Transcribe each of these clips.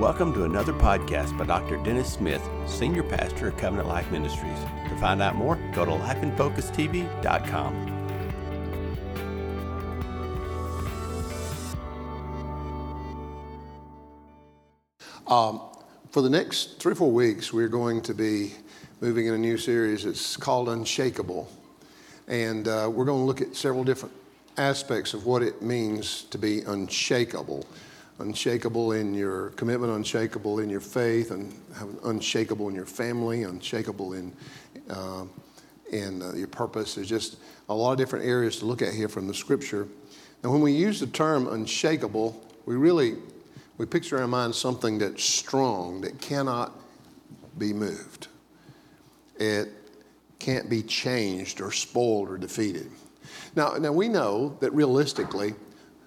Welcome to another podcast by Dr. Dennis Smith, Senior Pastor of Covenant Life Ministries. To find out more, go to lifeinfocustv.com. Um, for the next three or four weeks, we're going to be moving in a new series. It's called Unshakable. And uh, we're going to look at several different aspects of what it means to be unshakable. Unshakable in your commitment, unshakable in your faith, and unshakable in your family, unshakable in, uh, in uh, your purpose. There's just a lot of different areas to look at here from the scripture. And when we use the term unshakable, we really we picture in our mind something that's strong, that cannot be moved. It can't be changed or spoiled or defeated. Now, now we know that realistically,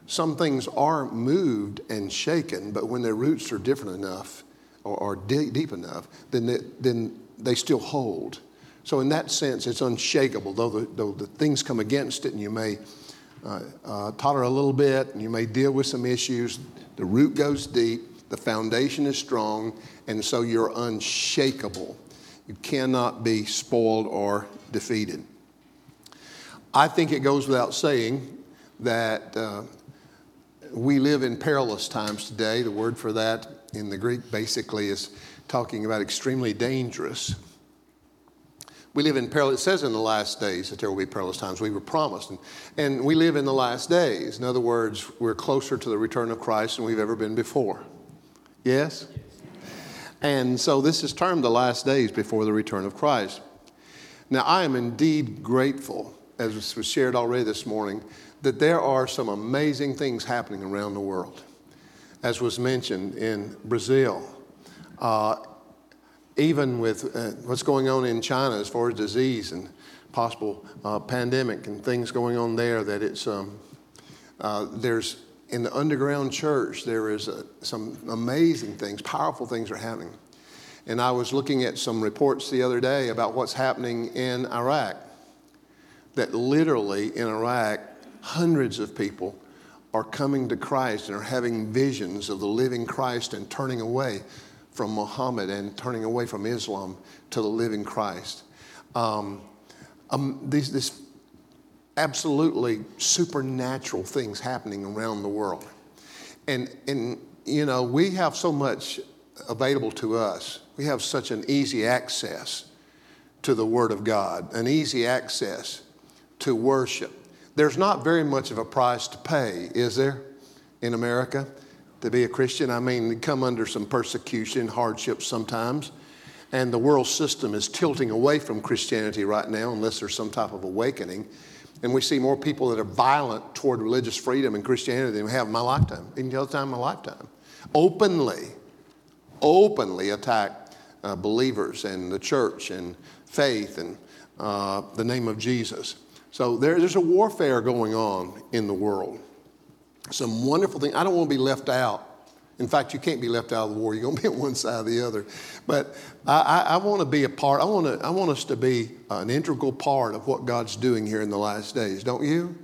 some things are moved and shaken, but when their roots are different enough or, or deep enough, then they, then they still hold. So, in that sense, it's unshakable, though the, though the things come against it and you may uh, uh, totter a little bit and you may deal with some issues. The root goes deep, the foundation is strong, and so you're unshakable. You cannot be spoiled or defeated. I think it goes without saying that uh, we live in perilous times today. The word for that in the Greek basically is talking about extremely dangerous. We live in perilous, it says in the last days that there will be perilous times. We were promised. And, and we live in the last days. In other words, we're closer to the return of Christ than we've ever been before. Yes? And so this is termed the last days before the return of Christ. Now, I am indeed grateful, as was shared already this morning, that there are some amazing things happening around the world. As was mentioned in Brazil, uh, even with uh, what's going on in China as far as disease and possible uh, pandemic and things going on there, that it's um, uh, there's in the underground church there is uh, some amazing things, powerful things are happening. And I was looking at some reports the other day about what's happening in Iraq. That literally in Iraq, hundreds of people are coming to Christ and are having visions of the living Christ and turning away from Muhammad and turning away from Islam to the living Christ. Um, um, these, this absolutely supernatural things happening around the world. And, and, you know, we have so much available to us. We have such an easy access to the Word of God, an easy access to worship. There's not very much of a price to pay, is there, in America? to be a Christian. I mean, come under some persecution, hardships sometimes. And the world system is tilting away from Christianity right now, unless there's some type of awakening. And we see more people that are violent toward religious freedom and Christianity than we have in my lifetime, any other time in my lifetime. Openly, openly attack uh, believers and the church and faith and uh, the name of Jesus. So there, there's a warfare going on in the world some wonderful things. I don't want to be left out. In fact, you can't be left out of the war. You're going to be on one side or the other. But I, I, I want to be a part. I want, to, I want us to be an integral part of what God's doing here in the last days. Don't you?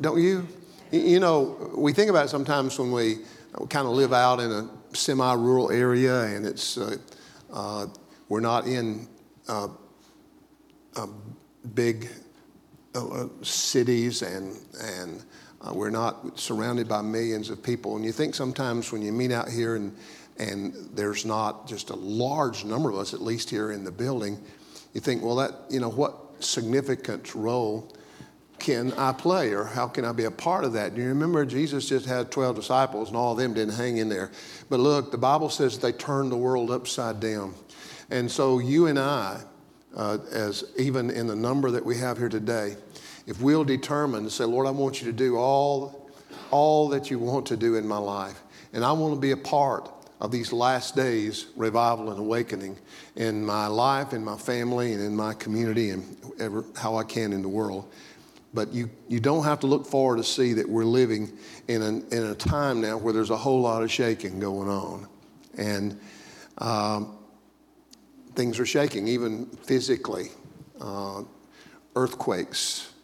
Don't you? You know, we think about it sometimes when we kind of live out in a semi-rural area and it's uh, uh, we're not in uh, a big cities and and uh, we're not surrounded by millions of people. And you think sometimes when you meet out here and, and there's not just a large number of us, at least here in the building, you think, well, that, you know, what significant role can I play or how can I be a part of that? Do you remember Jesus just had 12 disciples and all of them didn't hang in there? But look, the Bible says they turned the world upside down. And so you and I, uh, as even in the number that we have here today, if we'll determine to say, Lord, I want you to do all, all that you want to do in my life, and I want to be a part of these last days revival and awakening in my life, in my family, and in my community, and ever, how I can in the world. But you, you don't have to look forward to see that we're living in, an, in a time now where there's a whole lot of shaking going on. And um, things are shaking, even physically. Uh, earthquakes,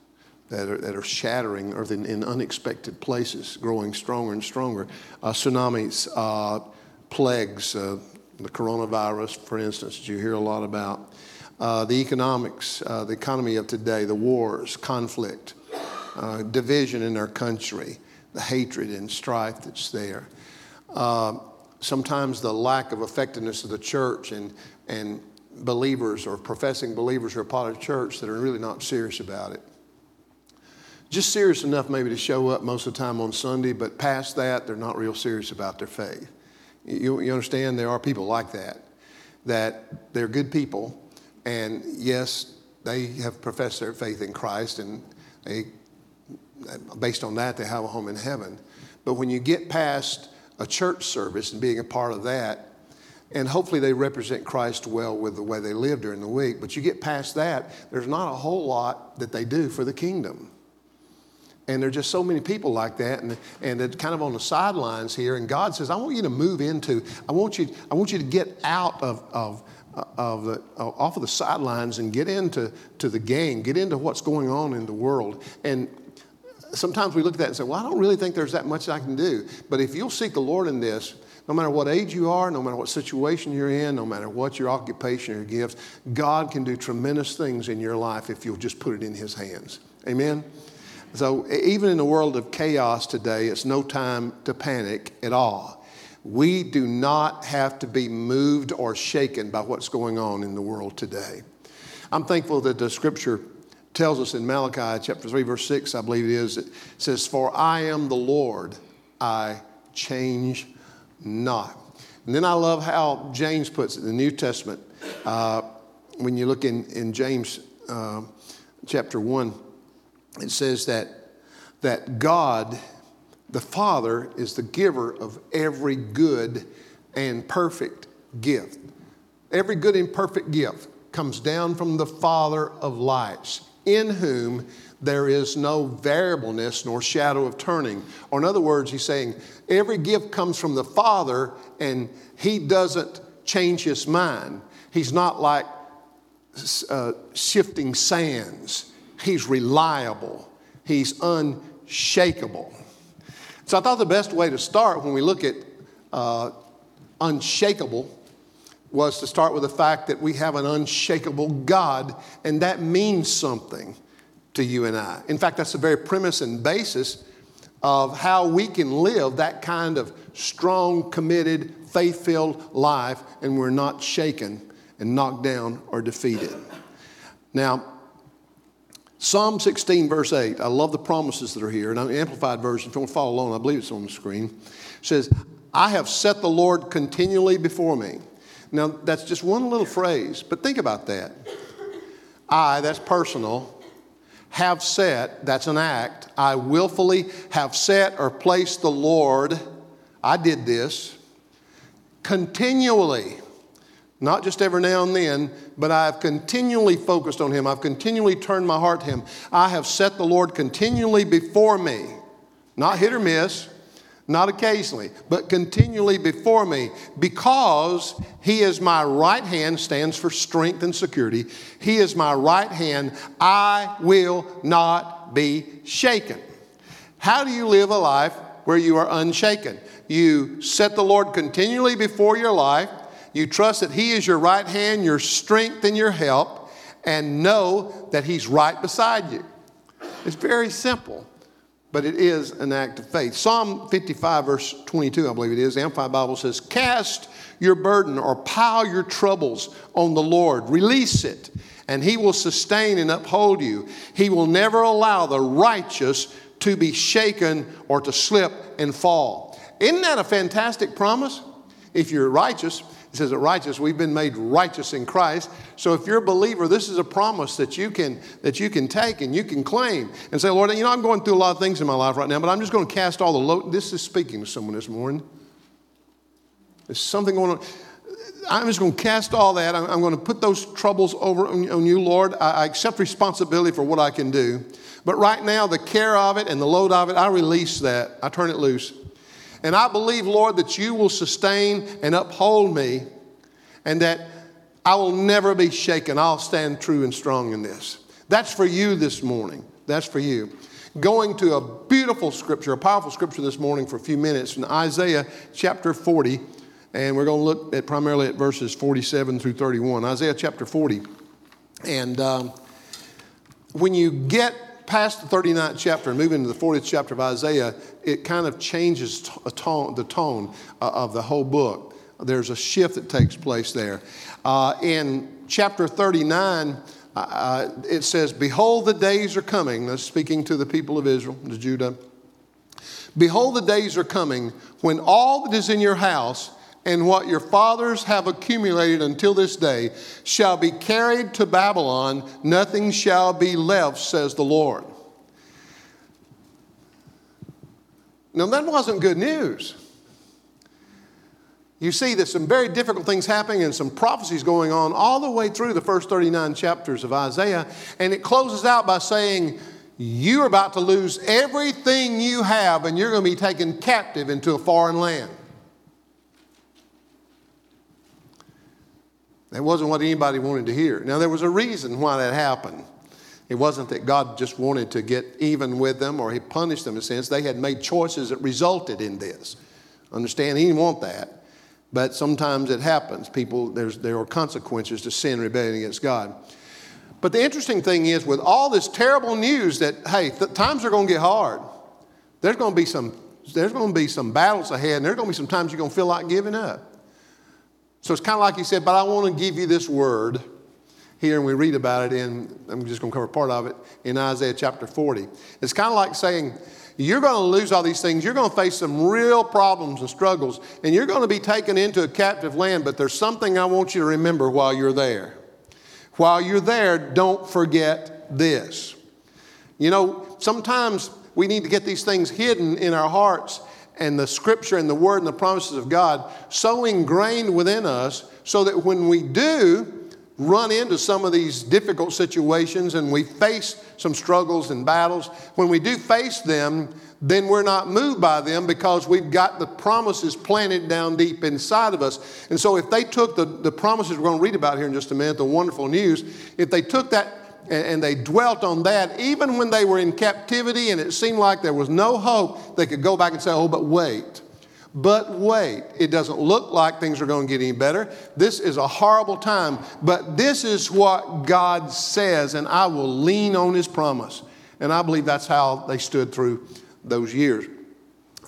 that are, that are shattering earth in, in unexpected places, growing stronger and stronger. Uh, tsunamis, uh, plagues, uh, the coronavirus, for instance, you hear a lot about, uh, the economics, uh, the economy of today, the wars, conflict, division in our country, the hatred and strife that's there. Sometimes the lack of effectiveness of the church and, and believers or professing believers who are part of church that are really not serious about it. Just serious enough maybe to show up most of the time on Sunday, but past that, they're not real serious about their faith. You, you understand there are people like that, that they're good people, and yes, they have professed their faith in Christ, and they, based on that, they have a home in heaven. But when you get past a church service and being a part of that, and hopefully they represent Christ well with the way they live during the week, but you get past that, there's not a whole lot that they do for the kingdom. And there are just so many people like that, and, and they're kind of on the sidelines here. And God says, I want you to move into, I want you, I want you to get out of, of, of the, off of the sidelines and get into to the game, get into what's going on in the world. And sometimes we look at that and say, Well, I don't really think there's that much I can do. But if you'll seek the Lord in this, no matter what age you are, no matter what situation you're in, no matter what your occupation or your gifts, God can do tremendous things in your life if you'll just put it in His hands. Amen? So, even in the world of chaos today, it's no time to panic at all. We do not have to be moved or shaken by what's going on in the world today. I'm thankful that the scripture tells us in Malachi chapter 3, verse 6, I believe it is, it says, For I am the Lord, I change not. And then I love how James puts it in the New Testament. Uh, when you look in, in James uh, chapter 1, it says that, that God, the Father, is the giver of every good and perfect gift. Every good and perfect gift comes down from the Father of lights, in whom there is no variableness nor shadow of turning. Or, in other words, he's saying every gift comes from the Father and he doesn't change his mind. He's not like uh, shifting sands. He's reliable, He's unshakable. So I thought the best way to start when we look at uh, unshakable was to start with the fact that we have an unshakable God, and that means something to you and I. In fact, that's the very premise and basis of how we can live that kind of strong, committed, faith filled life, and we're not shaken and knocked down or defeated. Now, Psalm 16, verse 8, I love the promises that are here, and an amplified version, if you want to follow along, I believe it's on the screen, It says, I have set the Lord continually before me. Now, that's just one little phrase, but think about that. I, that's personal, have set, that's an act. I willfully have set or placed the Lord, I did this, continually not just every now and then, but I have continually focused on Him. I've continually turned my heart to Him. I have set the Lord continually before me, not hit or miss, not occasionally, but continually before me, because He is my right hand, stands for strength and security. He is my right hand. I will not be shaken. How do you live a life where you are unshaken? You set the Lord continually before your life. You trust that He is your right hand, your strength, and your help, and know that He's right beside you. It's very simple, but it is an act of faith. Psalm 55, verse 22, I believe it is, the Amplified Bible says, Cast your burden or pile your troubles on the Lord, release it, and He will sustain and uphold you. He will never allow the righteous to be shaken or to slip and fall. Isn't that a fantastic promise? If you're righteous, it says that righteous, we've been made righteous in Christ. So if you're a believer, this is a promise that you can that you can take and you can claim and say, Lord, you know, I'm going through a lot of things in my life right now, but I'm just going to cast all the load. This is speaking to someone this morning. There's something going on. I'm just going to cast all that. I'm, going to put those troubles over on, you, Lord. I accept responsibility for what I can do. But right now, the care of it and the load of it, I release that. I turn it loose. And I believe, Lord, that you will sustain and uphold me and that I will never be shaken. I'll stand true and strong in this. That's for you this morning. That's for you. Going to a beautiful scripture, a powerful scripture this morning for a few minutes from Isaiah chapter 40 And we're going to look at primarily at verses 47 through 31. Isaiah chapter 40. And um, when you get past the 39th chapter and move into the 40th chapter of Isaiah, it kind of changes tone, the tone uh, of the whole book. There's a shift that takes place there. Uh, in chapter 39, uh, uh, it says, Behold, the days are coming. That's speaking to the people of Israel, to Judah. Behold, the days are coming when all that is in your house and what your fathers have accumulated until this day shall be carried to Babylon. Nothing shall be left, says the Lord. Now, that wasn't good news. You see there's some very difficult things happening and some prophecies going on all the way through the first 39 chapters of Isaiah. And it closes out by saying, You're about to lose everything you have, and you're going to be taken captive into a foreign land. That wasn't what anybody wanted to hear. Now, there was a reason why that happened. It wasn't that God just wanted to get even with them or He punished them in a sense. They had made choices that resulted in this. Understand? He didn't want that. But sometimes it happens. People, there are consequences to sin, rebellion against God. But the interesting thing is, with all this terrible news that, hey, th- times are going to get hard. There's going to be some, there's going to be some battles ahead, and there's going to be some times you're going to feel like giving up. So it's kind of like he said, but I want to give you this word here, and we read about it in, I'm just going to cover part of it in Isaiah chapter 40. It's kind of like saying, you're going to lose all these things. You're going to face some real problems and struggles, and you're going to be taken into a captive land. But there's something I want you to remember while you're there. While you're there, don't forget this. You know, sometimes we need to get these things hidden in our hearts and the scripture and the word and the promises of God so ingrained within us so that when we do run into some of these difficult situations and we face some struggles and battles, when we do face them, then we're not moved by them because we've got the promises planted down deep inside of us. And so, if they took the, the promises we're going to read about here in just a minute, the wonderful news, if they took that and, they dwelt on that, even when they were in captivity and it seemed like there was no hope, they could go back and say, Oh, but wait. But wait, it doesn't look like things are going to get any better. This is a horrible time, but this is what God says, and I will lean on His promise. And I believe that's how they stood through those years,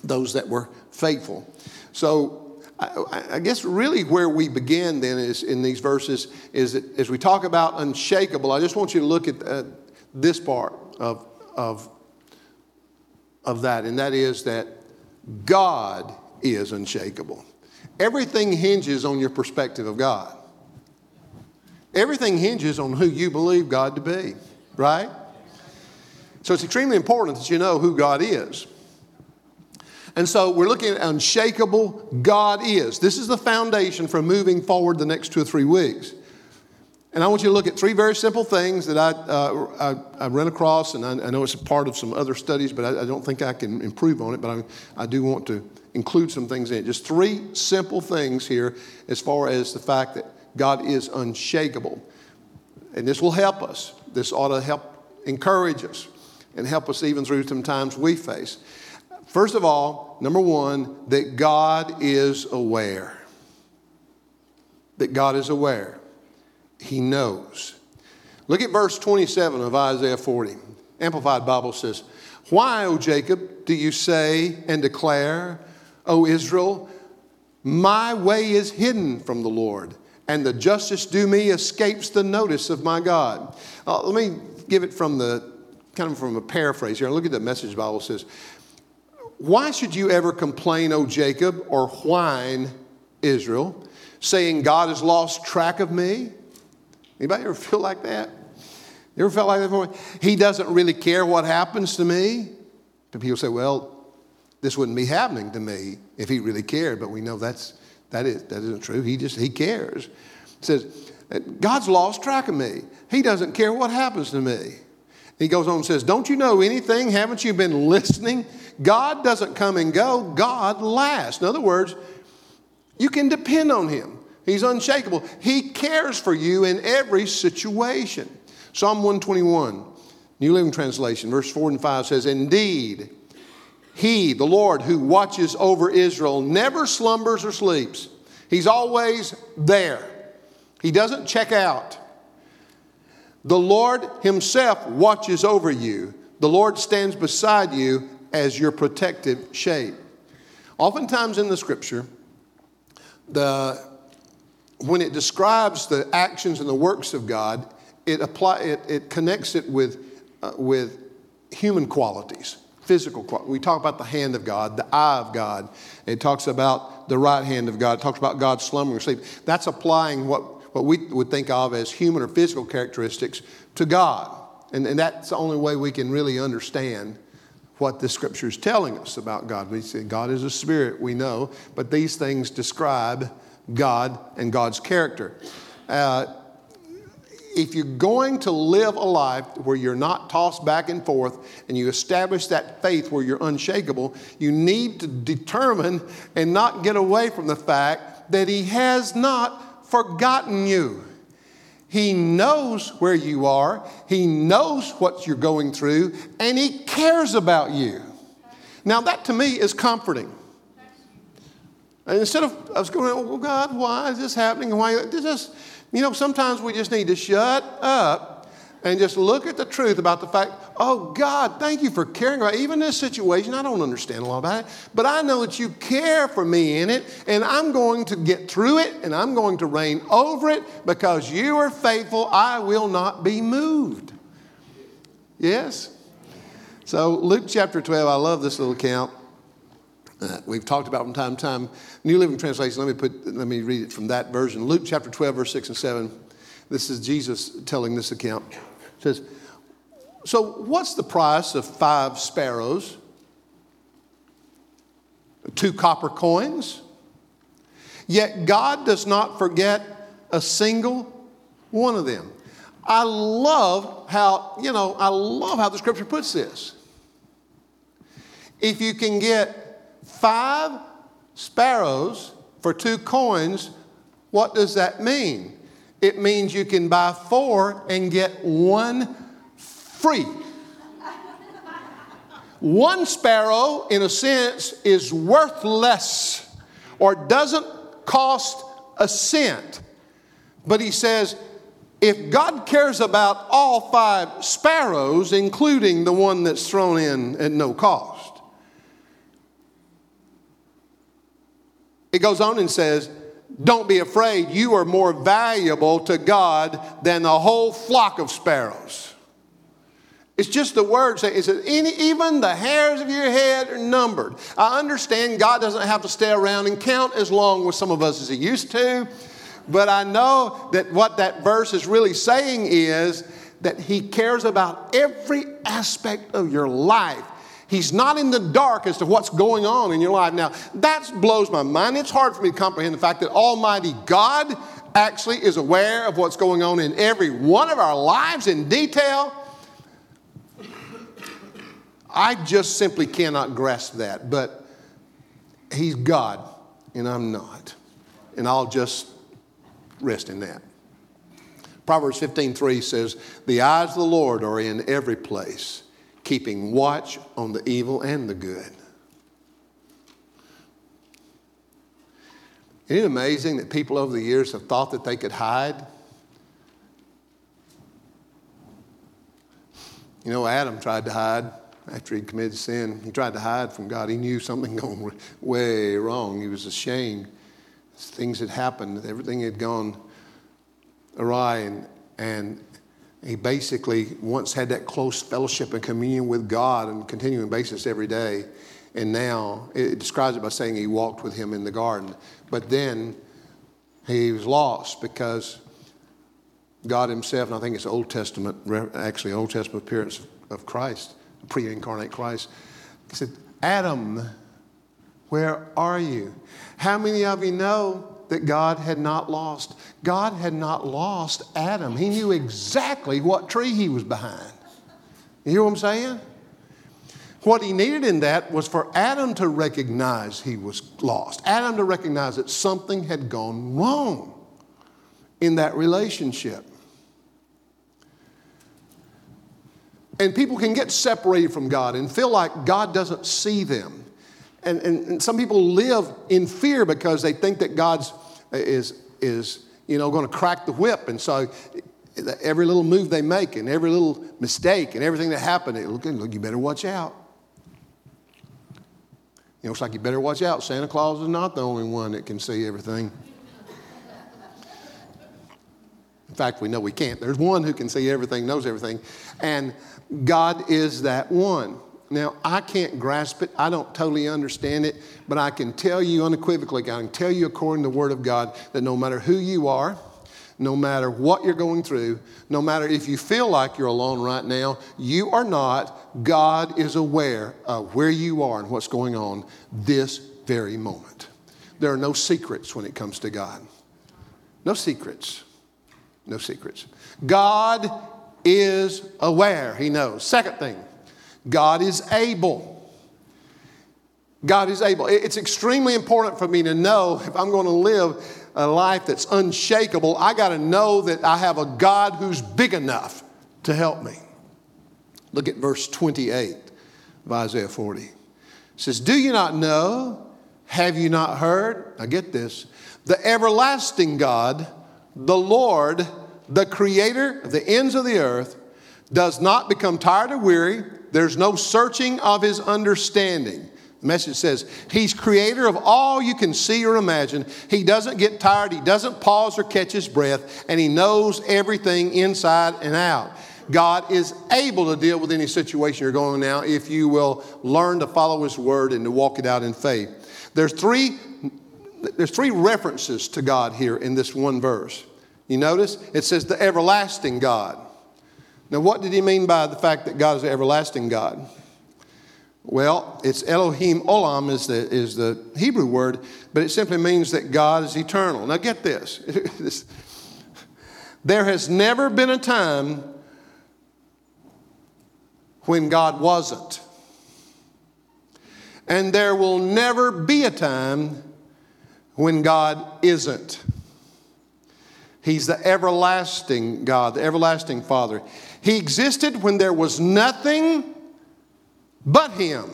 those that were faithful. So I, I guess really where we begin then is in these verses is that as we talk about unshakable, I just want you to look at uh, this part of, of, of that, and that is that God is unshakable. Everything hinges on your perspective of God. Everything hinges on who you believe God to be, right? So it's extremely important that you know who God is. And so we're looking at unshakable God is. This is the foundation for moving forward the next two or three weeks. And I want you to look at three very simple things that I, uh, I, I run across, and I, I, know it's a part of some other studies, but I, I don't think I can improve on it, but I, I do want to include some things in it. Just three simple things here as far as the fact that God is unshakable. And this will help us. This ought to help encourage us and help us even through some times we face. First of all, number one, that God is aware. That God is aware. He knows. Look at verse 27 of Isaiah 40. Amplified Bible says, Why, O Jacob, do you say and declare, O Israel, my way is hidden from the Lord, and the justice due me escapes the notice of my God. Uh, let me give it from the kind of from a paraphrase here. Look at the message Bible says, Why should you ever complain, O Jacob, or whine, Israel, saying, God has lost track of me? Anybody ever feel like that? You ever felt like that before? He doesn't really care what happens to me. But people say, well, this wouldn't be happening to me if he really cared, but we know that's, that, is, that isn't true. He just, he cares. It says, God's lost track of me. He doesn't care what happens to me. He goes on and says, Don't you know anything? Haven't you been listening? God doesn't come and go, God lasts. In other words, you can depend on Him. He's unshakable. He cares for you in every situation. Psalm 121, New Living Translation, verse 4 and 5 says, Indeed, he, the Lord, who watches over Israel, never slumbers or sleeps. He's always there. He doesn't check out. The Lord Himself watches over you. The Lord stands beside you as your protective shade. Oftentimes in the scripture, the, when it describes the actions and the works of God, it, apply, it, it connects it with, uh, with human qualities, physical qualities. We talk about the hand of God, the eye of God. It talks about the right hand of God. It talks about God's slumber and sleep. That's applying what, what we would think of as human or physical characteristics to God. And, and that's the only way we can really understand what the scripture is telling us about God. We say God is a spirit, we know, but these things describe God and God's character. Uh, if you're going to live a life where you're not tossed back and forth and you establish that faith where you're unshakable, you need to determine and not get away from the fact that He has not forgotten you. He knows where you are, He knows what you're going through, and He cares about you. Now, that to me is comforting. And instead of us going, oh God, why is this happening? Why? Just, you know, sometimes we just need to shut up and just look at the truth about the fact, oh God, thank you for caring about even this situation. I don't understand a lot about it, but I know that you care for me in it, and I'm going to get through it and I'm going to reign over it because you are faithful. I will not be moved. Yes? So, Luke chapter 12, I love this little account. Uh, we've talked about from time to time. New Living Translation, let me, put, let me read it from that version. Luke chapter 12, verse 6 and 7. This is Jesus telling this account. It says, So, what's the price of five sparrows? Two copper coins? Yet God does not forget a single one of them. I love how, you know, I love how the scripture puts this. If you can get five sparrows for two coins, what does that mean? It means you can buy four and get one free. one sparrow, in a sense, is worthless or doesn't cost a cent. But he says, if God cares about all five sparrows, including the one that's thrown in at no cost, It goes on and says, Don't be afraid. You are more valuable to God than the whole flock of sparrows. It's just the word saying, it says, even the hairs of your head are numbered. I understand God doesn't have to stay around and count as long with some of us as He used to, but I know that what that verse is really saying is that He cares about every aspect of your life. He's not in the dark as to what's going on in your life. Now, that blows my mind. It's hard for me to comprehend the fact that Almighty God actually is aware of what's going on in every one of our lives in detail. I just simply cannot grasp that. But He's God, and I'm not. And I'll just rest in that. Proverbs 15:3 says, "The eyes of the Lord are in every place." keeping watch on the evil and the good. Isn't it amazing that people over the years have thought that they could hide? You know, Adam tried to hide after he committed sin. He tried to hide from God. He knew something going way wrong. He was ashamed. Things had happened, everything had gone awry, and, and he basically once had that close fellowship and communion with God on a continuing basis every day. And now it describes it by saying he walked with him in the garden. But then he was lost because God himself, and I think it's Old Testament, actually Old Testament appearance of Christ, pre-incarnate Christ, he said, Adam, where are you? How many of you know that God had not lost. God had not lost Adam. He knew exactly what tree he was behind. You hear what I'm saying? What he needed in that was for Adam to recognize he was lost, Adam to recognize that something had gone wrong in that relationship. And people can get separated from God and feel like God doesn't see them. And, and, and some people live in fear because they think that God's is, is you know, going to crack the whip. And so every little move they make and every little mistake and everything that happened, look, look, you better watch out. You know, it's like you better watch out. Santa Claus is not the only one that can see everything. In fact, we know we can't. There's one who can see everything, knows everything, and God is that one. Now, I can't grasp it. I don't totally understand it, but I can tell you unequivocally, I can tell you according to the Word of God, that no matter who you are, no matter what you're going through, no matter if you feel like you're alone right now, you are not. God is aware of where you are and what's going on this very moment. There are no secrets when it comes to God. No secrets. No secrets. God is aware, He knows. Second thing, God is able. God is able. It's extremely important for me to know if I'm going to live a life that's unshakable, I got to know that I have a God who's big enough to help me. Look at verse 28 of Isaiah 40. It says, Do you not know? Have you not heard? Now get this. The everlasting God, the Lord, the creator of the ends of the earth, does not become tired or weary. There's no searching of his understanding. The message says, He's creator of all you can see or imagine. He doesn't get tired, He doesn't pause or catch His breath, and He knows everything inside and out. God is able to deal with any situation you're going now if you will learn to follow His word and to walk it out in faith. There's three, there's three references to God here in this one verse. You notice? It says the everlasting God. Now, what did he mean by the fact that God is the everlasting God? Well, it's Elohim Olam is the, is the Hebrew word, but it simply means that God is eternal. Now get this. there has never been a time when God wasn't. And there will never be a time when God isn't. He's the everlasting God, the everlasting Father. He existed when there was nothing but Him,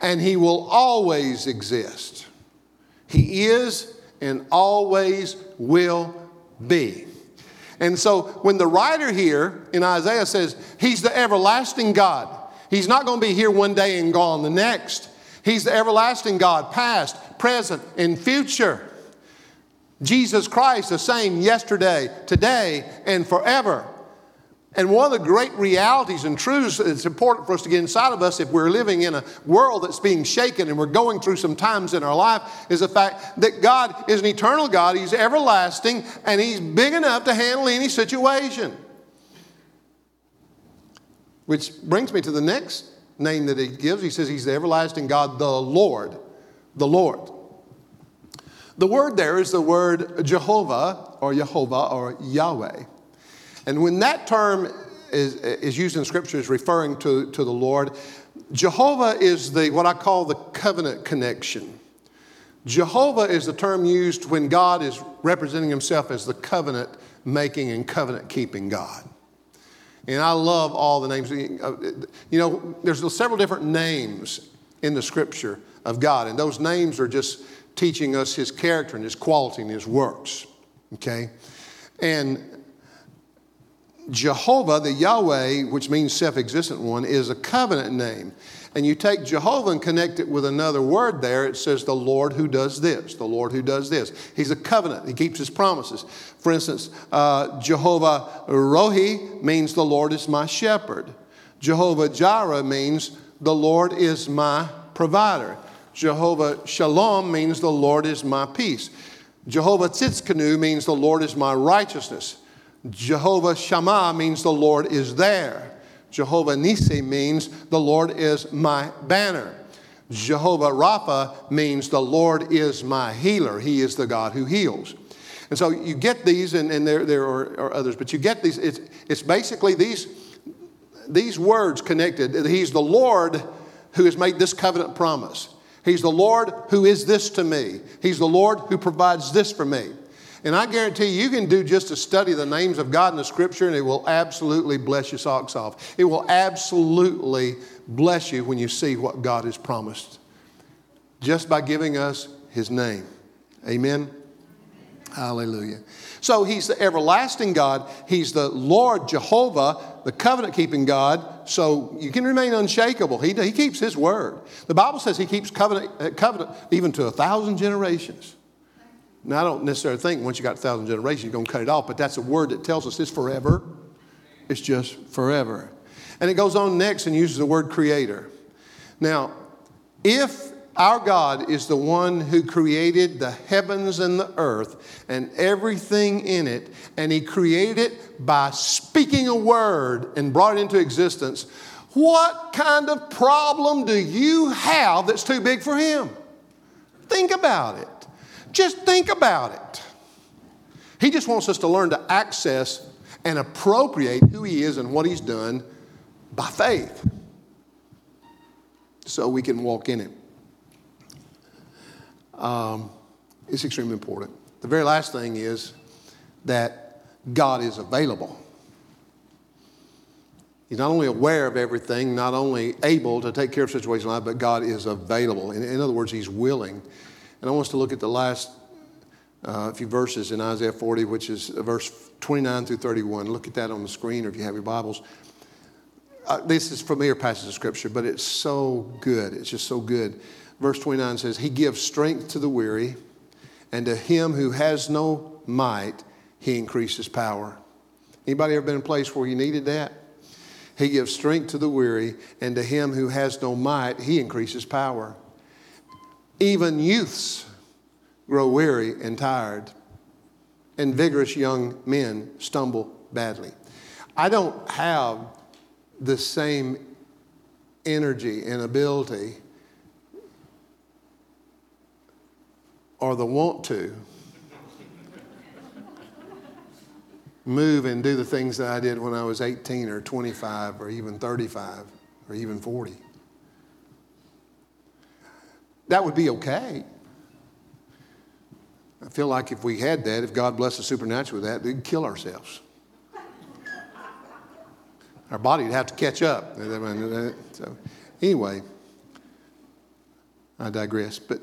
and He will always exist. He is and always will be. And so when the writer here in Isaiah says, He's the everlasting God, He's not going to be here one day and gone the next. He's the everlasting God, past, present, and future. Jesus Christ, the same yesterday, today, and forever. And one of the great realities and truths that's important for us to get inside of us if we're living in a world that's being shaken and we're going through some times in our life is the fact that God is an eternal God. He's everlasting and He's big enough to handle any situation. Which brings me to the next name that He gives. He says He's the everlasting God, the Lord. The Lord. The word there is the word Jehovah or Jehovah or Yahweh. And when that term is, is used in Scripture as referring to, to the Lord, Jehovah is the, what I call the covenant connection. Jehovah is the term used when God is representing himself as the covenant making and covenant keeping God. And I love all the names. You know, there's several different names in the scripture of God, and those names are just teaching us his character and his quality and his works. Okay? And Jehovah, the Yahweh, which means self existent one, is a covenant name. And you take Jehovah and connect it with another word there, it says the Lord who does this, the Lord who does this. He's a covenant, he keeps his promises. For instance, uh, Jehovah Rohi means the Lord is my shepherd. Jehovah Jireh means the Lord is my provider. Jehovah Shalom means the Lord is my peace. Jehovah Tzidkenu means the Lord is my righteousness. Jehovah Shammah means the Lord is there. Jehovah Nisi means the Lord is my banner. Jehovah Rapha means the Lord is my healer. He is the God who heals. And so you get these, and, and there, there are, are, others, but you get these. It's, it's basically these, these words connected. He's the Lord who has made this covenant promise. He's the Lord who is this to me. He's the Lord who provides this for me. And I guarantee you, you can do just to study the names of God in the scripture, and it will absolutely bless your socks off. It will absolutely bless you when you see what God has promised just by giving us his name. Amen. Hallelujah. So he's the everlasting God. He's the Lord Jehovah, the covenant keeping God. So you can remain unshakable. He, he keeps his word. The Bible says he keeps covenant, uh, covenant even to a thousand generations. Now, I don't necessarily think once you got a thousand generations, you're going to cut it off, but that's a word that tells us it's forever. It's just forever. And it goes on next and uses the word creator. Now, if our God is the one who created the heavens and the earth and everything in it, and He created it by speaking a word and brought it into existence. What kind of problem do you have that's too big for Him? Think about it. Just think about it. He just wants us to learn to access and appropriate who He is and what He's done by faith so we can walk in it um, is extremely important. The very last thing is that God is available. He's not only aware of everything, not only able to take care of situations like but God is available. In, in, other words, He's willing. And I want us to look at the last uh, few verses in Isaiah 40, which is verse 29 through 31. Look at that on the screen or if you have your Bibles. Uh, this is familiar passage of Scripture, but it's so good. It's just so good verse 29 says, He gives strength to the weary, and to him who has no might, He increases power. Anybody ever been in a place where you needed that? He gives strength to the weary, and to him who has no might, He increases power. Even youths grow weary and tired, and vigorous young men stumble badly. I don't have the same energy and ability or the want to move and do the things that I did when I was 18 or 25 or even 35 or even 40. That would be okay. I feel like if we had that, if God blessed us supernaturally with that, we'd kill ourselves. Our body would have to catch up. So, anyway, I digress. But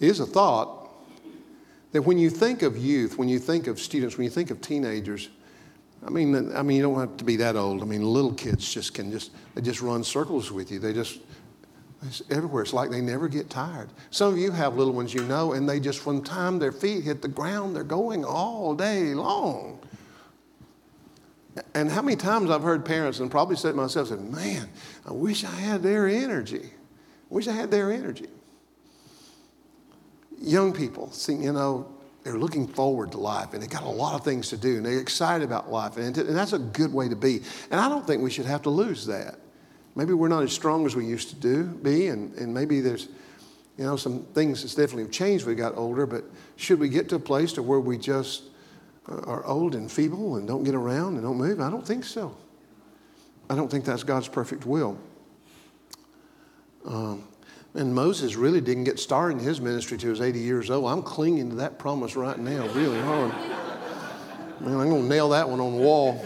it is a thought that when you think of youth, when you think of students, when you think of teenagers, I mean, I mean, you don't have to be that old. I mean, little kids just can just they just run circles with you. They just it's everywhere. It's like they never get tired. Some of you have little ones you know, and they just from the time their feet hit the ground, they're going all day long. And how many times I've heard parents and probably said to myself, said, "Man, I wish I had their energy. I wish I had their energy." Young people, see, you know, they're looking forward to life and they got a lot of things to do and they're excited about life. And, and that's a good way to be. And I don't think we should have to lose that. Maybe we're not as strong as we used to do, be, and, and maybe there's, you know, some things that's definitely have changed we got older, but should we get to a place to where we just uh, are old and feeble and don't get around and don't move? I don't think so. I don't think that's God's perfect will. Um, and Moses really didn't get started in his ministry till he was 80 years old. I'm clinging to that promise right now, really hard. Man, I'm going to nail that one on the wall.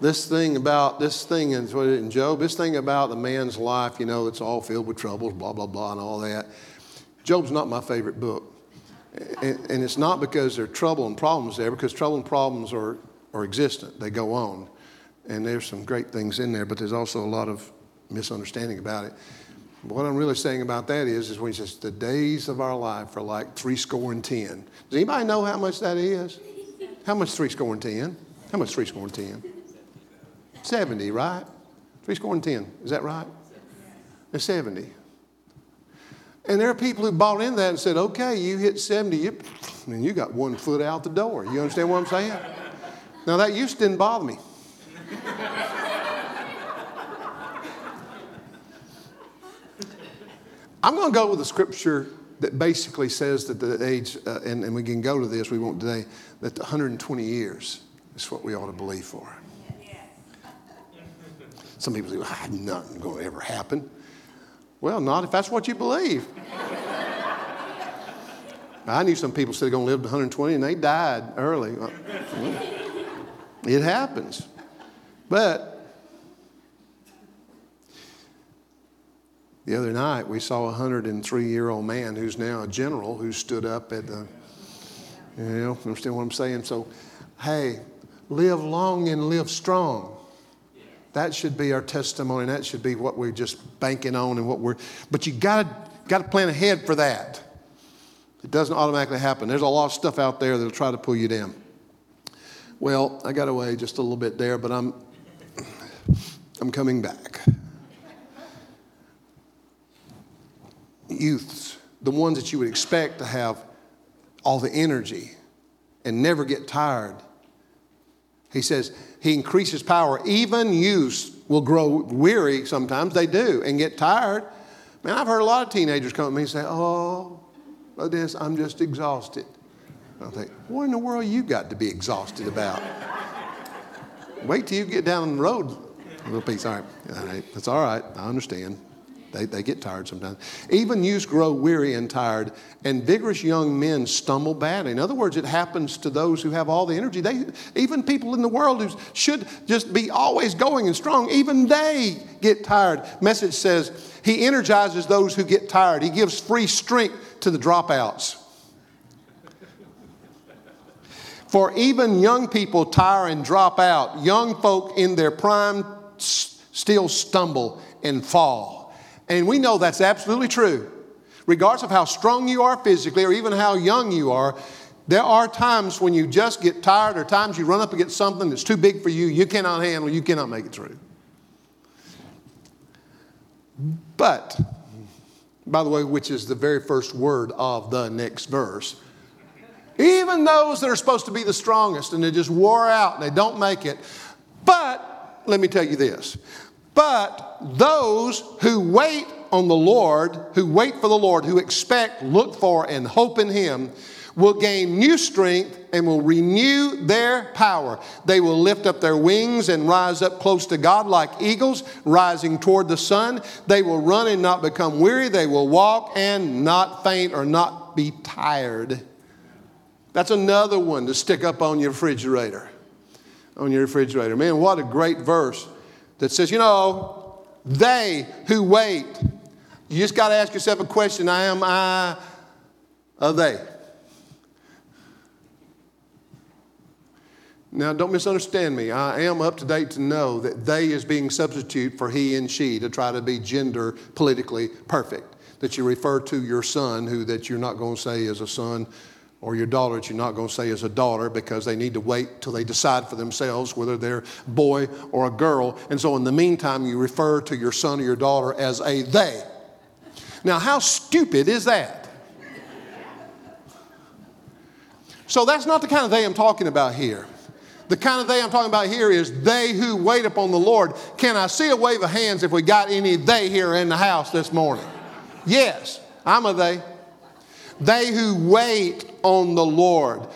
This thing about, this thing in, Job, this thing about the man's life, you know, it's all filled with troubles, blah, blah, blah, and all that. Job's not my favorite book. And, and it's not because there are trouble and problems there, because trouble and problems are, are existent, they go on. And there's some great things in there, but there's also a lot of misunderstanding about it. But what I'm really saying about that is, is when he says the days of our life are like three score and ten. Does anybody know how much that is? How much three score and ten? How much three score and ten? 70, right? Three score and ten. Is that right? It's 70. And there are people who bought in that and said, okay, you hit 70, and you got one foot out the door. You understand what I'm saying? Now, that used to didn't bother me. I'm going to go with a scripture that basically says that the age, uh, and, and we can go to this, we won't today, that 120 years is what we ought to believe for. Some people say, well, nothing going to ever happen. Well, not if that's what you believe. I knew some people said they're going to live to 120 and they died early. It happens. But The other night, we saw a 103 year old man who's now a general who stood up at the You know, understand what I'm saying? So, hey, live long and live strong. That should be our testimony. That should be what we're just banking on and what we're. But you got to got to plan ahead for that. It doesn't automatically happen. There's a lot of stuff out there that'll try to pull you down. Well, I got away just a little bit there, but I'm I'm coming back. Youths, the ones that you would expect to have all the energy and never get tired. He says, He increases power. Even youths will grow weary sometimes, they do, and get tired. Man, I've heard a lot of teenagers come to me and say, oh, oh, this, I'm just exhausted. I think, what in the world you got to be exhausted about? Wait till you get down the road a little piece. All right, all right, that's all right. I understand. They, they get tired sometimes. Even youths grow weary and tired, and vigorous young men stumble badly. In other words, it happens to those who have all the energy. They, even people in the world who should just be always going and strong, even they get tired. Message says, He energizes those who get tired, He gives free strength to the dropouts. For even young people tire and drop out. Young folk in their prime still stumble and fall. And we know that's absolutely true. Regardless of how strong you are physically or even how young you are, there are times when you just get tired or times you run up against something that's too big for you, you cannot handle, you cannot make it through. But, by the way, which is the very first word of the next verse, even those that are supposed to be the strongest and they just wore out and they don't make it. But, let me tell you this but those who wait on the Lord, who wait for the Lord, who expect, look for, and hope in Him, will gain new strength and will renew their power. They will lift up their wings and rise up close to God like eagles, rising toward the sun. They will run and not become weary. They will walk and not faint or not be tired. That's another one to stick up on your refrigerator. On your refrigerator. Man, what a great verse that says, you know, they who wait. You just got to ask yourself a question Am I a they? Now, don't misunderstand me. I am up to date to know that they is being substitute for he and she to try to be gender politically perfect. That you refer to your son, who that you're not going to say is a son or your daughter that you're not going to say is a daughter because they need to wait till they decide for themselves whether they're boy or a girl. And so, in the meantime, you refer to your son or your daughter as a they. Now, how stupid is that? So, that's not the kind of they I'm talking about here. The kind of they I'm talking about here is they who wait upon the Lord. Can I see a wave of hands if we got any they here in the house this morning? Yes, I'm a they. They who wait on the Lord,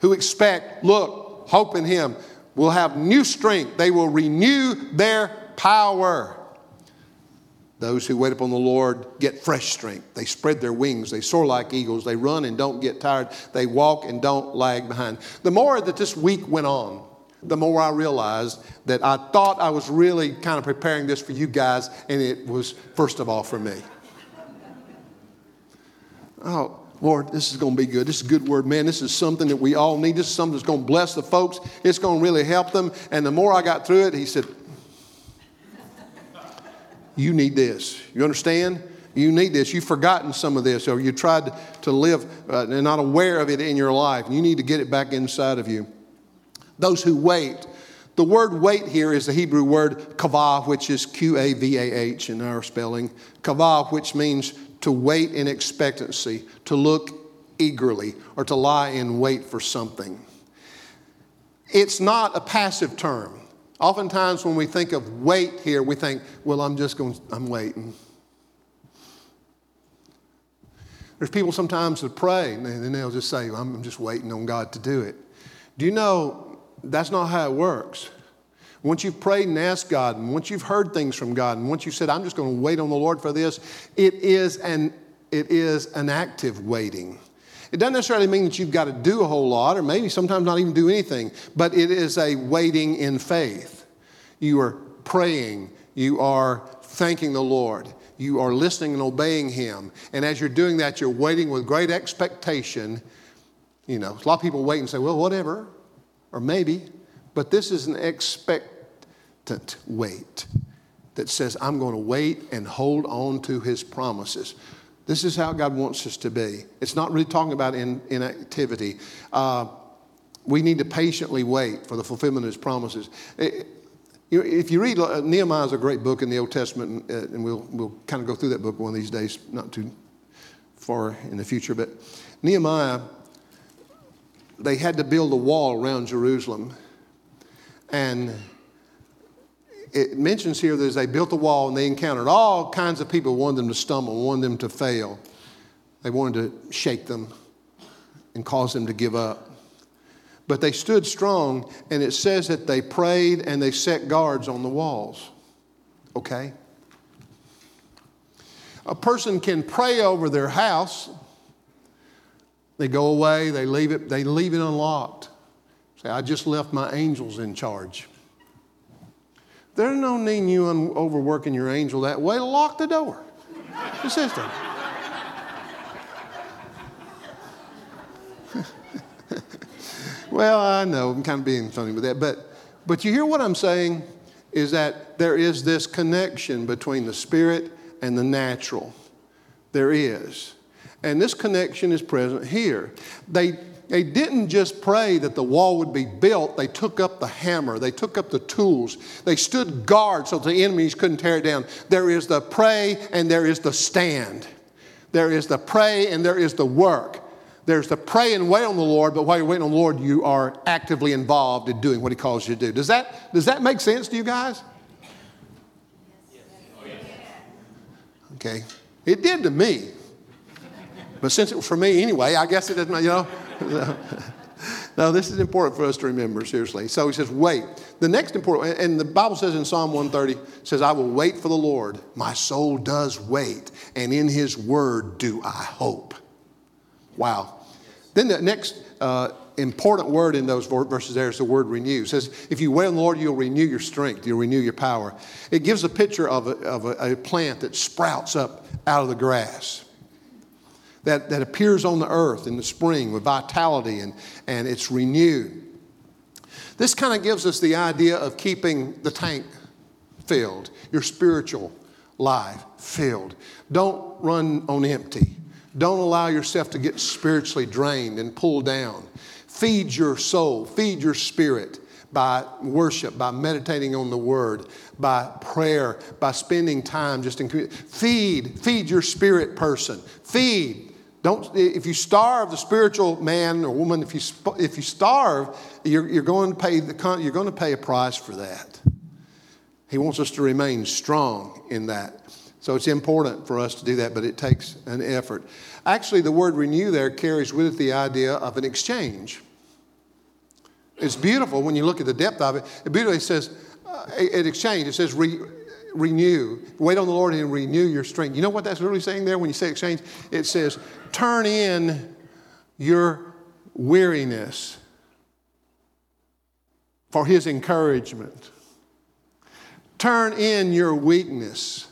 who expect, look, hope in Him, will have new strength. They will renew their power. Those who wait upon the Lord get fresh strength. They spread their wings. They soar like eagles. They run and don't get tired. They walk and don't lag behind. The more that this week went on, the more I realized that I thought I was really kind of preparing this for you guys, and it was, first of all, for me oh, Lord, this is going to be good. This is a good word. Man, this is something that we all need. This is something that's going to bless the folks. It's going to really help them. And the more I got through it, he said, You need this. You understand? You need this. You've forgotten some of this, or you tried to live uh, and not aware of it in your life. You need to get it back inside of you. Those who wait, the word wait here is the Hebrew word kavah, which is Q A V A H in our spelling. Kavah, which means to wait in expectancy, to look eagerly, or to lie in wait for something. It's not a passive term. Oftentimes, when we think of wait here, we think, well, I'm just going, I'm waiting. There's people sometimes that pray and they'll just say, I'm just waiting on God to do it. Do you know that's not how it works? Once you've prayed and asked God, and once you've heard things from God, and once you've said, I'm just going to wait on the Lord for this, it is an, it is an active waiting. It doesn't necessarily mean that you've got to do a whole lot, or maybe sometimes not even do anything, but it is a waiting in faith. You are praying, you are thanking the Lord, you are listening and obeying Him. And as you're doing that, you're waiting with great expectation You know, a lot of people wait and say, well, whatever, or maybe, but this is an expectant wait that says, I'm going to wait and hold on to his promises. This is how God wants us to be. It's not really talking about in, inactivity. Uh, we need to patiently wait for the fulfillment of his promises. It, if you read, uh, Nehemiah is a great book in the Old Testament, and, uh, and we'll, we'll kind of go through that book one of these days, not too far in the future. But Nehemiah, they had to build a wall around Jerusalem. And it mentions here that they built a wall and they encountered all kinds of people wanted them to stumble, wanted them to fail. They wanted to shake them and cause them to give up. But they stood strong, and it says that they prayed and they set guards on the walls. Okay? A person can pray over their house. They go away, they leave it, they leave it unlocked. Say, I just left my angels in charge. There's no need you un- overworking your angel that way lock the door. Says that. well, I know I'm kind of being funny with that, but but you hear what I'm saying is that there is this connection between the spirit and the natural. There is. And this connection is present here. They they didn't just pray that the wall would be built, they took up the hammer, they took up the tools, they stood guard so the enemies couldn't tear it down. There is the pray and there is the stand. There is the pray and there is the work. There's the pray and wait on the Lord, but while you're waiting on the Lord, you are actively involved in doing what He calls you to do. Does that, does that make sense to you guys? Okay. It did to me. But since it was for me anyway, I guess it doesn't, you know. now, this is important for us to remember, seriously. So he says, wait. The next important, and the Bible says in Psalm 130, says, I will wait for the Lord. My soul does wait, and in his word do I hope. Wow. Then the next uh, important word in those verses there is the word renew. It says, if you wait on the Lord, you'll renew your strength, you'll renew your power. It gives a picture of a, of a, a plant that sprouts up out of the grass that, that appears on the earth in the spring with vitality and, and it's renewed. This kind of gives us the idea of keeping the tank filled, your spiritual life filled. Don't run on empty. Don't allow yourself to get spiritually drained and pulled down. Feed your soul, feed your spirit by worship, by meditating on the word, by prayer, by spending time just in feed, feed your spirit person. Feed. Don't, if you starve the spiritual man or woman, if you, if you starve, you're, you're, going to pay the, you're going to pay a price for that. He wants us to remain strong in that. So it's important for us to do that, but it takes an effort. Actually, the word renew there carries with it the idea of an exchange. It's beautiful when you look at the depth of it. It beautifully says, uh, an exchange. It says, re, renew. Wait on the Lord and renew your strength. You know what that's really saying there when you say exchange? It says, turn in your weariness for his encouragement. Turn in your weakness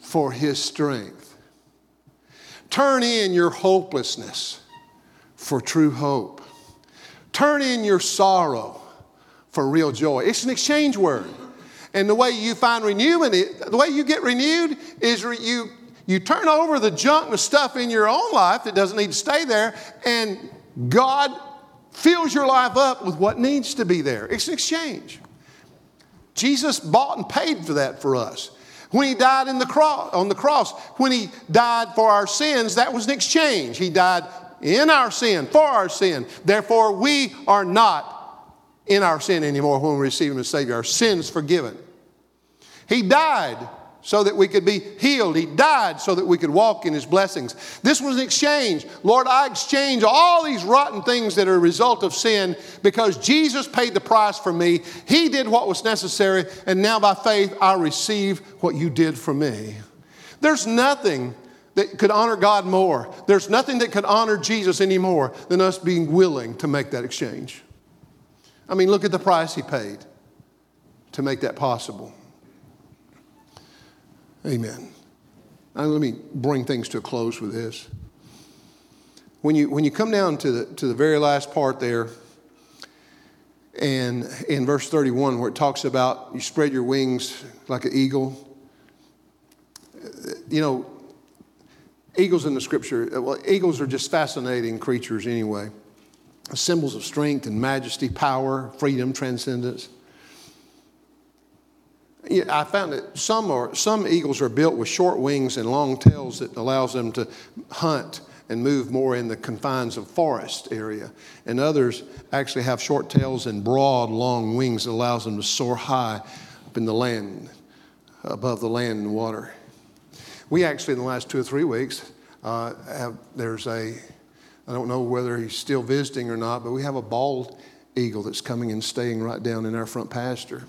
for his strength. Turn in your hopelessness for true hope. Turn in your sorrow for real joy. It's an exchange word. And the way you find renewment, the way you get renewed is you, you turn over the junk, the stuff in your own life that doesn't need to stay there, and God fills your life up with what needs to be there. It's an exchange. Jesus bought and paid for that for us. When he died in the cross, on the cross, when he died for our sins, that was an exchange. He died in our sin, for our sin. Therefore, we are not in our sin anymore when we receive Him as Savior. Our sins forgiven. He died so that we could be healed. He died so that we could walk in His blessings. This was an exchange. Lord, I exchange all these rotten things that are a result of sin because Jesus paid the price for me. He did what was necessary, and now by faith I receive what you did for me. There's nothing that could honor God more. There's nothing that could honor Jesus any more than us being willing to make that exchange. I mean, look at the price he paid to make that possible. Amen. Now, let me bring things to a close with this. when you, when you come down to the, to the very last part there, and in verse 31, where it talks about you spread your wings like an eagle, you know, eagles in the scripture, well, eagles are just fascinating creatures anyway. Symbols of strength and majesty, power, freedom, transcendence. I found that some, are, some eagles are built with short wings and long tails that allows them to hunt and move more in the confines of forest area. And others actually have short tails and broad, long wings that allows them to soar high up in the land, above the land and water. We actually, in the last two or three weeks, uh, have, there's a, I don't know whether he's still visiting or not, but we have a bald eagle that's coming and staying right down in our front pasture.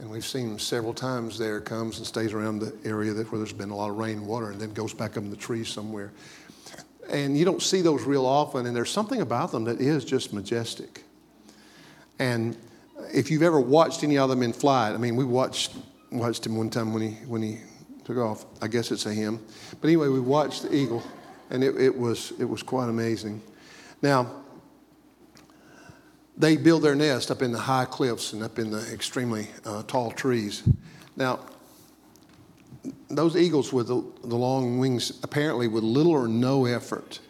And we've seen several times there, comes and stays around the area that, where there's been a lot of rain and water and then goes back up in the trees somewhere. And you don't see those real often, and there's something about them that is just majestic. And if you've ever watched any of them in flight, I mean, we watched, watched him one time when he, when he took off. I guess it's a him. But anyway, we watched the eagle, and it, it, was, it was quite amazing. Now, they build their nest up in the high cliffs and up in the extremely uh, tall trees. Now, those eagles with the, the, long wings, apparently with little or no effort,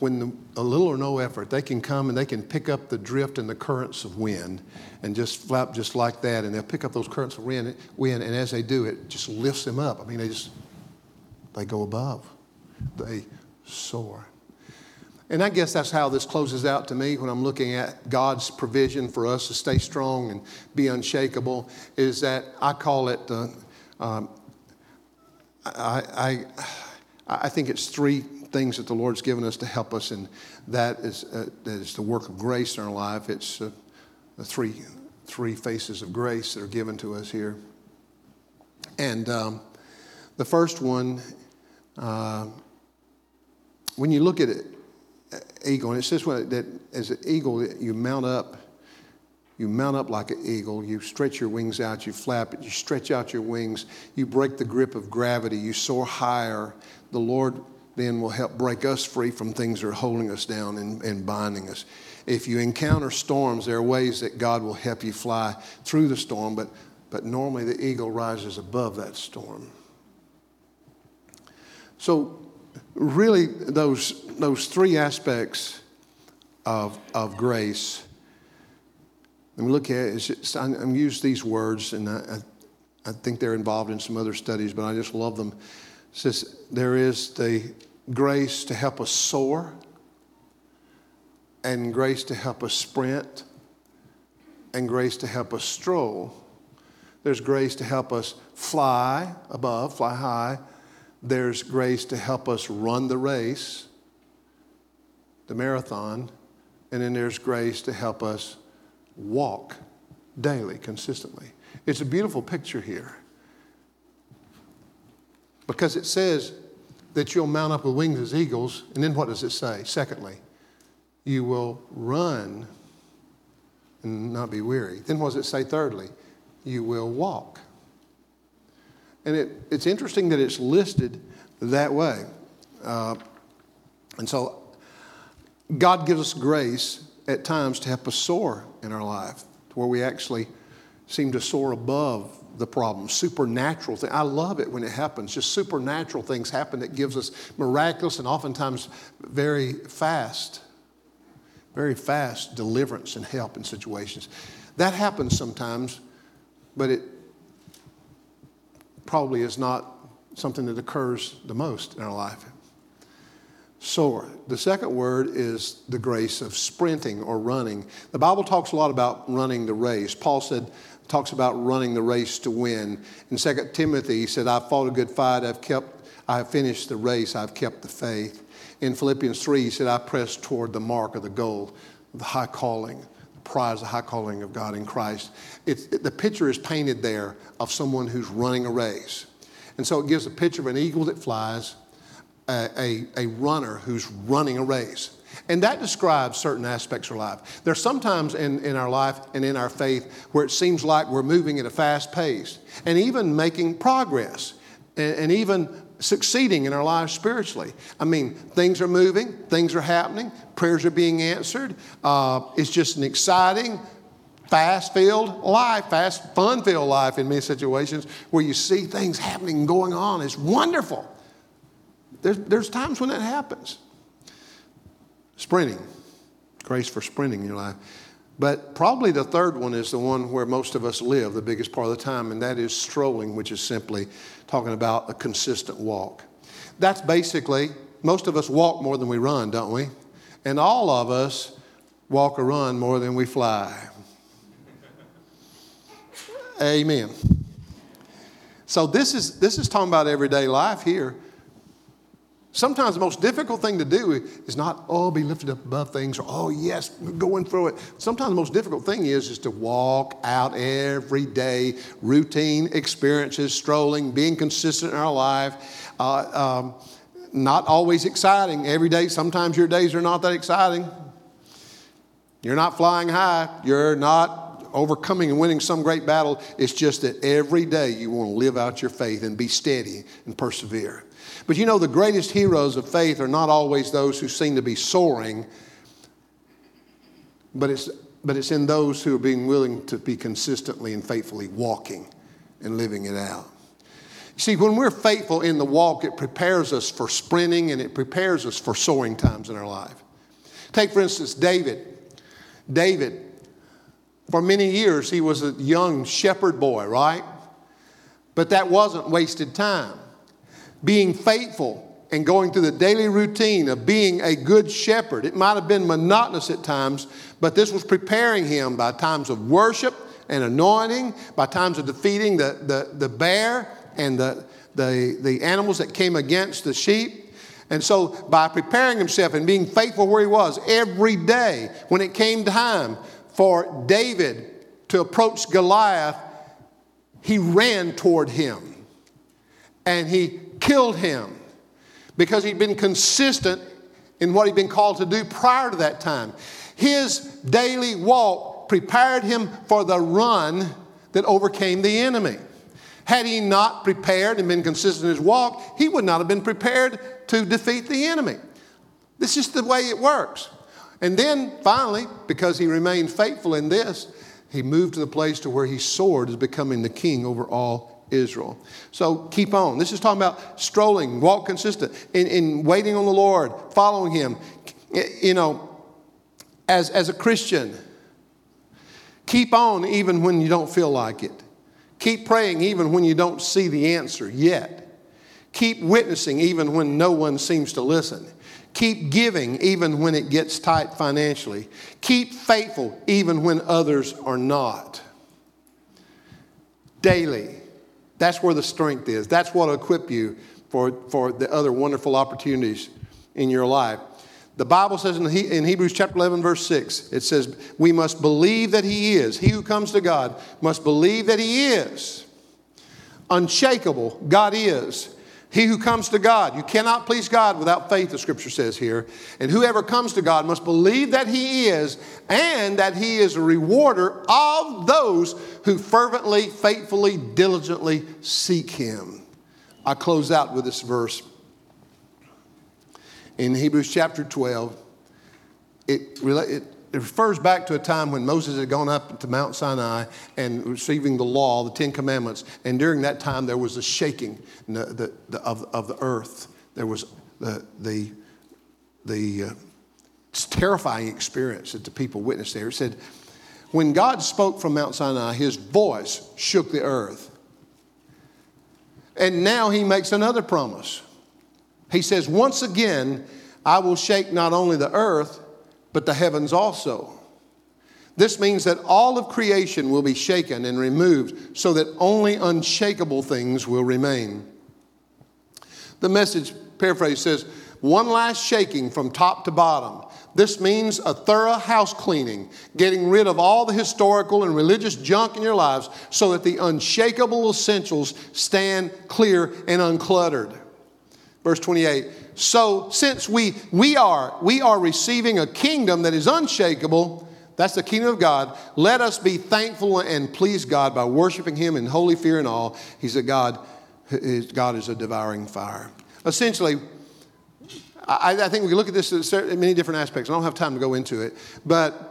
when the, a little or no effort, they can come and they can pick up the drift and the currents of wind and just flap just like that. And they'll pick up those currents of wind, wind and as they do, it just lifts them up. I mean, they just, they go above, they soar. And I guess that's how this closes out to me when I'm looking at God's provision for us to stay strong and be unshakable. Is that I call it, uh, um, I, I, I think it's three things that the Lord's given us to help us, and that is, uh, that is the work of grace in our life. It's uh, the three, three faces of grace that are given to us here. And um, the first one, uh, when you look at it, eagle. And it says that as an eagle, you mount up. You mount up like an eagle. You stretch your wings out. You flap it. You stretch out your wings. You break the grip of gravity. You soar higher. The Lord then will help break us free from things that are holding us down and, and binding us. If you encounter storms, there are ways that God will help you fly through the storm, but, but normally the eagle rises above that storm. So really those, those three aspects of, of grace. And we look at it, I, am use these words, and I, I think they're involved in some other studies, but I just love them. It says there is the grace to help us soar, and grace to help us sprint, and grace to help us stroll. There's grace to help us fly above, fly high, there's grace to help us run the race, the marathon, and then there's grace to help us walk daily, consistently. It's a beautiful picture here because it says that you'll mount up with wings as eagles, and then what does it say? Secondly, you will run and not be weary. Then what does it say? Thirdly, you will walk. And it, it's interesting that it's listed that way. Uh, and so God gives us grace at times to help us soar in our life, to where we actually seem to soar above the problem. Supernatural thing. I love it when it happens. Just supernatural things happen that gives us miraculous and oftentimes very fast, very fast deliverance and help in situations. That happens sometimes, but it probably is not something that occurs the most in our life. Soar. The second word is the grace of sprinting or running. The Bible talks a lot about running the race. Paul said, talks about running the race to win. In 2 Timothy, he said, I've fought a good fight, I've kept, I've finished the race, I've kept the faith. In Philippians 3, he said, I press toward the mark of the goal, the high calling the prize the high calling of God in Christ. It, the picture is painted there of someone who's running a race. And so it gives a picture of an eagle that flies, a, a, a runner who's running a race. And that describes certain aspects of life. There's sometimes in, in our life and in our faith where it seems like we're moving at a fast pace and even making progress and, and even succeeding in our lives spiritually. I mean, things are moving, things are happening, prayers are being answered. Uh, it's just an exciting, fast filled life, fast, fun filled life in many situations where you see things happening and going on. It's wonderful. There's, there's times when that happens. Sprinting, grace for sprinting in your life. But probably the third one is the one where most of us live the biggest part of the time, and that is strolling, which is simply talking about a consistent walk. That's basically, most of us walk more than we run, don't we? And all of us walk or run more than we fly. Amen. So this is this is talking about everyday life here. Sometimes the most difficult thing to do is not, oh, be lifted up above things, or oh, yes, going through it. Sometimes the most difficult thing is, is to walk out every day, routine experiences, strolling, being consistent in our life. Uh, um, not always exciting every day. Sometimes your days are not that exciting. You're not flying high. You're not overcoming and winning some great battle. It's just that every day you want to live out your faith and be steady and persevere. But you know, the greatest heroes of faith are not always those who seem to be soaring, but it's, but it's in those who are being willing to be consistently and faithfully walking and living it out. See, when we're faithful in the walk, it prepares us for sprinting and it prepares us for soaring times in our life. Take, for instance, David. David, for many years, he was a young shepherd boy, right? But that wasn't wasted time being faithful and going through the daily routine of being a good shepherd. It might have been monotonous at times, but this was preparing him by times of worship and anointing, by times of defeating the, the, the bear and the, the, the animals that came against the sheep. And so, by preparing himself and being faithful where he was every day, when it came time for David to approach Goliath, he ran toward him and he killed him because he'd been consistent in what he'd been called to do prior to that time. His daily walk prepared him for the run that overcame the enemy. Had he not prepared and been consistent in his walk, he would not have been prepared to defeat the enemy. This is the way it works. And then finally, because he remained faithful in this, he moved to the place to where he soared as becoming the king over all Israel. So keep on. This is talking about strolling, walk consistent, in, in waiting on the Lord, following Him. You know, as, as a Christian, keep on even when you don't feel like it. Keep praying even when you don't see the answer yet. Keep witnessing even when no one seems to listen. Keep giving even when it gets tight financially. Keep faithful even when others are not. Daily that's where the strength is. That's what will equip you for, for the other wonderful opportunities in your life. The Bible says in, he, in Hebrews chapter 11, verse 6, it says, We must believe that He is. He who comes to God must believe that He is. Unshakable, God is. He who comes to God, you cannot please God without faith, the scripture says here. And whoever comes to God must believe that He is and that He is a rewarder of those who fervently, faithfully, diligently seek Him. I close out with this verse. In Hebrews chapter 12, it, it it refers back to a time when Moses had gone up to Mount Sinai and receiving the law, the Ten Commandments. And during that time, there was a shaking the, the, the, of, of the earth. There was the, the, the uh, terrifying experience that the people witnessed there. It said, when God spoke from Mount Sinai, his voice shook the earth. And now he makes another promise. He says, Once again, I will shake not only the earth, but the heavens also. This means that all of creation will be shaken and removed so that only unshakable things will remain. The message paraphrase says, one last shaking from top to bottom. This means a thorough house cleaning, getting rid of all the historical and religious junk in your lives so that the unshakable essentials stand clear and uncluttered. Verse 28 so since we, we, are, we are receiving a kingdom that is unshakable, that's the kingdom of God, let us be thankful and please God by worshiping Him in holy fear and all. He's a God God is a devouring fire. Essentially, I, I think we look at this in many different aspects. I don't have time to go into it, but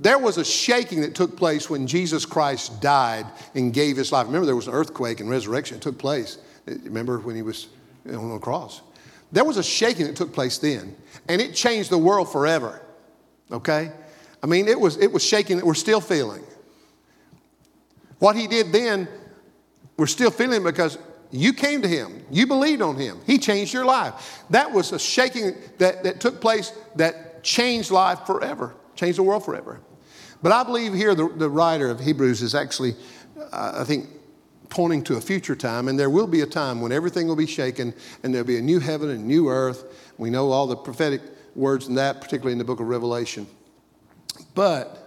there was a shaking that took place when Jesus Christ died and gave his life. Remember, there was an earthquake and resurrection that took place. Remember when he was on the cross? There was a shaking that took place then, and it changed the world forever. Okay? I mean, it was, it was shaking that we're still feeling. What he did then, we're still feeling because you came to him, you believed on him, he changed your life. That was a shaking that, that took place that changed life forever, changed the world forever. But I believe here the, the writer of Hebrews is actually, uh, I think, pointing to a future time, and there will be a time when everything will be shaken and there'll be a new heaven and new earth. We know all the prophetic words in that, particularly in the book of Revelation. But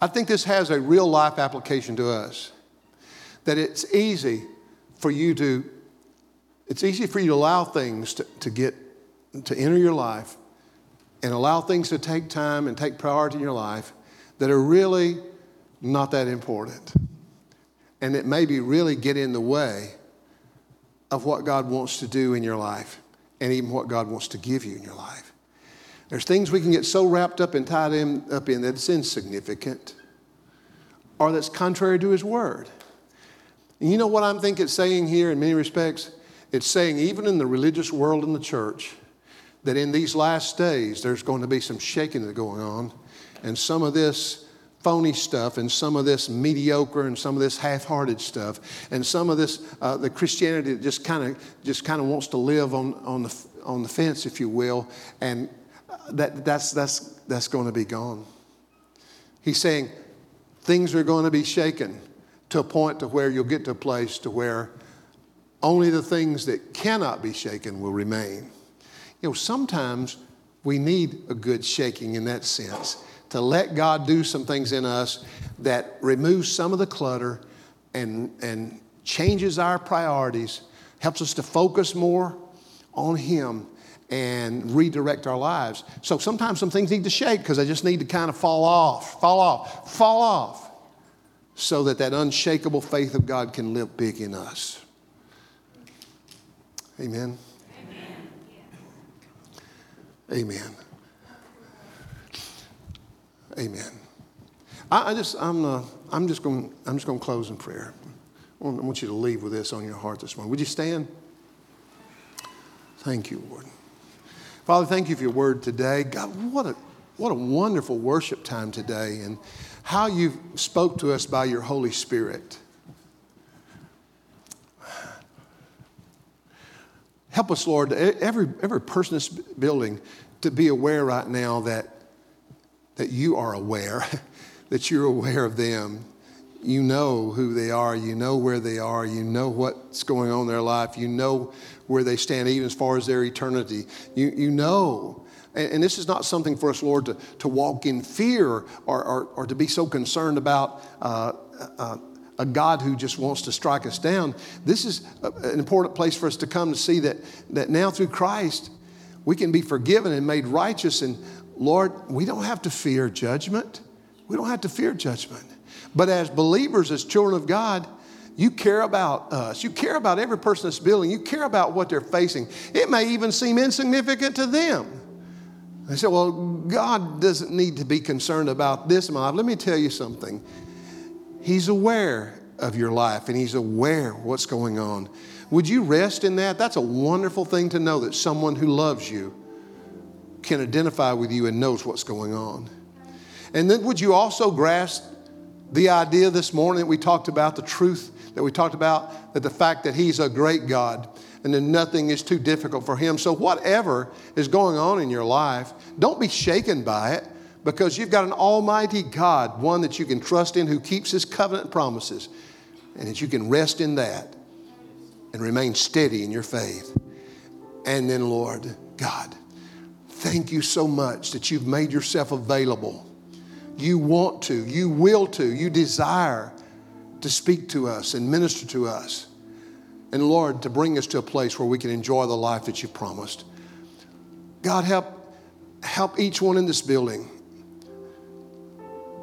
I think this has a real life application to us. That it's easy for you to, it's easy for you to allow things to, to get, to enter your life and allow things to take time and take priority in your life that are really not that important. And that maybe really get in the way of what God wants to do in your life and even what God wants to give you in your life. There's things we can get so wrapped up and tied in, up in that it's insignificant or that's contrary to His Word. And you know what I'm thinking it's saying here in many respects? It's saying, even in the religious world in the church, that in these last days there's going to be some shaking that's going on and some of this phony stuff and some of this mediocre and some of this half-hearted stuff and some of this uh, the christianity that just kind of just kind of wants to live on, on, the, on the fence if you will and that, that's, that's, that's going to be gone. He's saying things are going to be shaken to a point to where you'll get to a place to where only the things that cannot be shaken will remain. You know sometimes we need a good shaking in that sense to let God do some things in us that removes some of the clutter and, and changes our priorities, helps us to focus more on Him and redirect our lives. So sometimes some things need to shake because they just need to kind of fall off, fall off, fall off, so that that unshakable faith of God can live big in us. Amen. Amen. Amen. Amen. I, I just, I'm, uh, I'm just going, I'm just going to close in prayer. I want, you to leave with this on your heart this morning. Would you stand? Thank you, Lord. Father, thank you for your word today. God, what a, what a wonderful worship time today and how you spoke to us by your Holy Spirit. Help us, Lord, every, every person in this building to be aware right now that that you are aware, that you're aware of them. You know who they are, you know where they are, you know what's going on in their life, you know where they stand, even as far as their eternity. You, you know. And, and this is not something for us, Lord, to, to walk in fear or, or, or to be so concerned about. Uh, uh, a God who just wants to strike us down. This is an important place for us to come to see that, that now through Christ, we can be forgiven and made righteous. And Lord, we don't have to fear judgment. We don't have to fear judgment. But as believers, as children of God, you care about us. You care about every person that's building. You care about what they're facing. It may even seem insignificant to them. They say, well, God doesn't need to be concerned about this life. Let me tell you something. He's aware of your life and He's aware what's going on. Would you rest in that? That's a wonderful thing to know that someone who loves you can identify with you and knows what's going on. And then would you also grasp the idea this morning that we talked about, the truth that we talked about, that the fact that He's a great God and that nothing is too difficult for Him. So, whatever is going on in your life, don't be shaken by it because you've got an almighty God, one that you can trust in who keeps His covenant promises, and that you can rest in that and remain steady in your faith. And then, Lord God, Thank you so much that you've made yourself available. You want to, you will to, you desire to speak to us and minister to us. And Lord, to bring us to a place where we can enjoy the life that you've promised. God, help, help each one in this building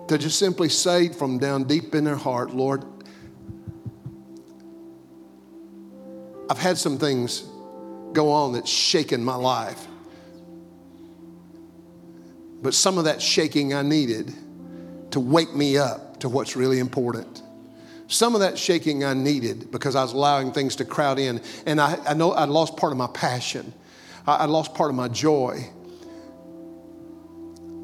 to just simply say from down deep in their heart, Lord, I've had some things go on that's shaken my life. But some of that shaking I needed to wake me up to what's really important. Some of that shaking I needed because I was allowing things to crowd in. And I, I know I lost part of my passion, I, I lost part of my joy.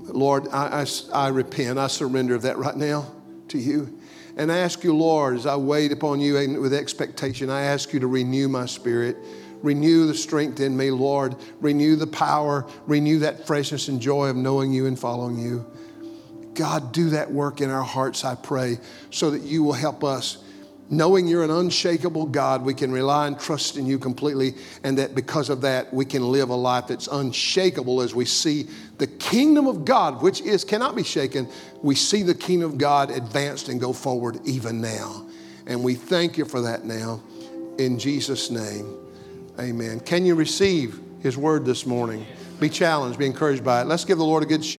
Lord, I, I, I repent. I surrender of that right now to you. And I ask you, Lord, as I wait upon you with expectation, I ask you to renew my spirit. Renew the strength in me, Lord. Renew the power. Renew that freshness and joy of knowing you and following you. God, do that work in our hearts, I pray, so that you will help us. Knowing you're an unshakable God, we can rely and trust in you completely, and that because of that, we can live a life that's unshakable as we see the kingdom of God, which is cannot be shaken. We see the kingdom of God advanced and go forward even now. And we thank you for that now. In Jesus' name. Amen. Can you receive his word this morning? Be challenged, be encouraged by it. Let's give the Lord a good